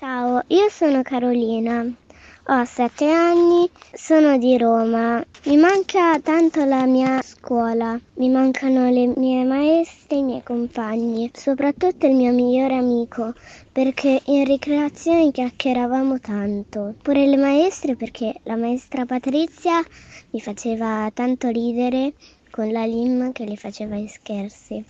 Ciao, io sono Carolina, ho sette anni, sono di Roma. Mi manca tanto la mia scuola, mi mancano le mie maestre e i miei compagni, soprattutto il mio migliore amico, perché in ricreazione chiacchieravamo tanto. Pure le maestre perché la maestra Patrizia mi faceva tanto ridere con la Lim che le faceva i scherzi.